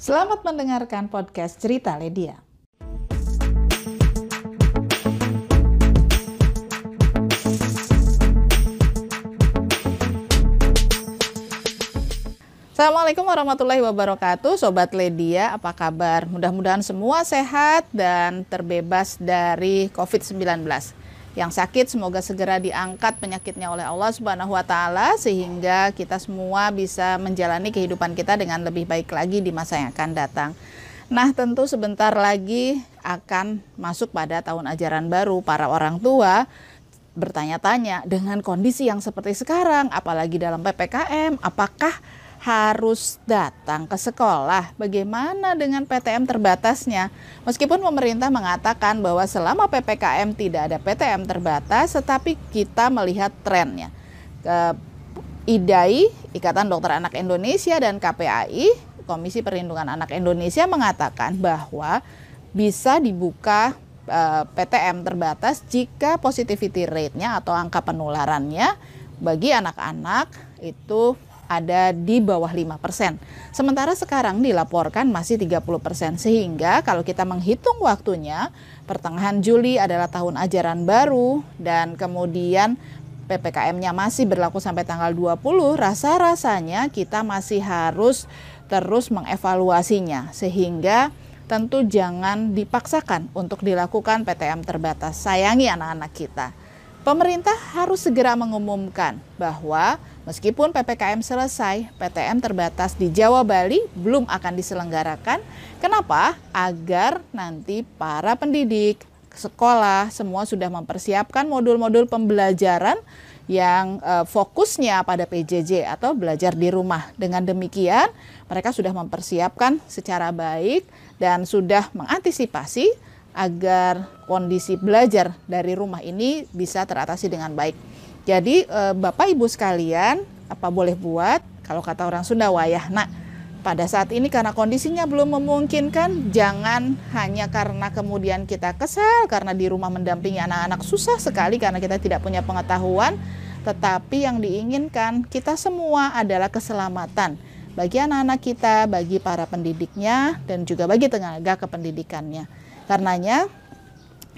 Selamat mendengarkan podcast Cerita Ledia. Assalamualaikum warahmatullahi wabarakatuh Sobat Ledia, apa kabar? Mudah-mudahan semua sehat dan terbebas dari COVID-19 yang sakit semoga segera diangkat penyakitnya oleh Allah Subhanahu wa taala sehingga kita semua bisa menjalani kehidupan kita dengan lebih baik lagi di masa yang akan datang. Nah, tentu sebentar lagi akan masuk pada tahun ajaran baru. Para orang tua bertanya-tanya dengan kondisi yang seperti sekarang, apalagi dalam PPKM, apakah harus datang ke sekolah. Bagaimana dengan PTM terbatasnya? Meskipun pemerintah mengatakan bahwa selama PPKM tidak ada PTM terbatas, tetapi kita melihat trennya. Ke IDAI, Ikatan Dokter Anak Indonesia dan KPAI, Komisi Perlindungan Anak Indonesia mengatakan bahwa bisa dibuka eh, PTM terbatas jika positivity rate-nya atau angka penularannya bagi anak-anak itu ada di bawah 5%. Sementara sekarang dilaporkan masih 30%. Sehingga kalau kita menghitung waktunya, pertengahan Juli adalah tahun ajaran baru dan kemudian PPKM-nya masih berlaku sampai tanggal 20, rasa-rasanya kita masih harus terus mengevaluasinya sehingga tentu jangan dipaksakan untuk dilakukan PTM terbatas. Sayangi anak-anak kita. Pemerintah harus segera mengumumkan bahwa meskipun PPKM selesai, PTM terbatas di Jawa Bali belum akan diselenggarakan. Kenapa? Agar nanti para pendidik, sekolah semua sudah mempersiapkan modul-modul pembelajaran yang uh, fokusnya pada PJJ atau belajar di rumah. Dengan demikian, mereka sudah mempersiapkan secara baik dan sudah mengantisipasi agar kondisi belajar dari rumah ini bisa teratasi dengan baik. Jadi eh, Bapak Ibu sekalian, apa boleh buat kalau kata orang Sunda wayah nak pada saat ini karena kondisinya belum memungkinkan jangan hanya karena kemudian kita kesal karena di rumah mendampingi anak-anak susah sekali karena kita tidak punya pengetahuan tetapi yang diinginkan kita semua adalah keselamatan bagi anak-anak kita, bagi para pendidiknya dan juga bagi tenaga kependidikannya. Karenanya,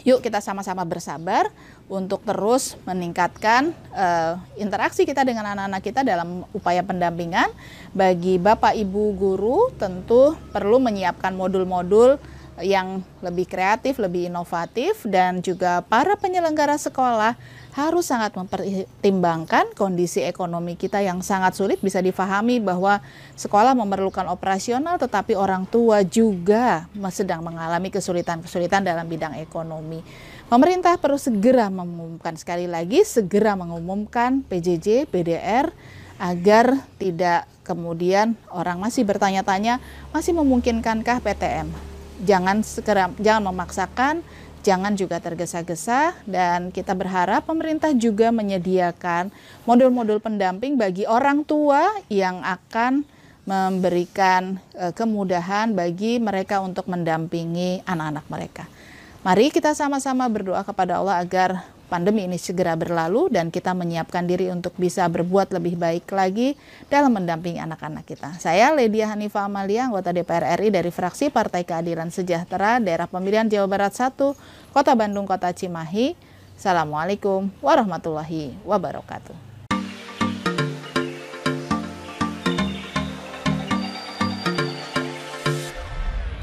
yuk kita sama-sama bersabar untuk terus meningkatkan uh, interaksi kita dengan anak-anak kita dalam upaya pendampingan. Bagi Bapak Ibu guru tentu perlu menyiapkan modul-modul yang lebih kreatif, lebih inovatif dan juga para penyelenggara sekolah harus sangat mempertimbangkan kondisi ekonomi kita yang sangat sulit bisa difahami bahwa sekolah memerlukan operasional tetapi orang tua juga sedang mengalami kesulitan-kesulitan dalam bidang ekonomi. Pemerintah perlu segera mengumumkan sekali lagi segera mengumumkan PJJ, PDR agar tidak kemudian orang masih bertanya-tanya masih memungkinkankah PTM. Jangan segera jangan memaksakan jangan juga tergesa-gesa dan kita berharap pemerintah juga menyediakan modul-modul pendamping bagi orang tua yang akan memberikan e, kemudahan bagi mereka untuk mendampingi anak-anak mereka. Mari kita sama-sama berdoa kepada Allah agar pandemi ini segera berlalu dan kita menyiapkan diri untuk bisa berbuat lebih baik lagi dalam mendampingi anak-anak kita. Saya Ledia Hanifah Amalia, anggota DPR RI dari fraksi Partai Keadilan Sejahtera, daerah pemilihan Jawa Barat 1, Kota Bandung, Kota Cimahi. Assalamualaikum warahmatullahi wabarakatuh.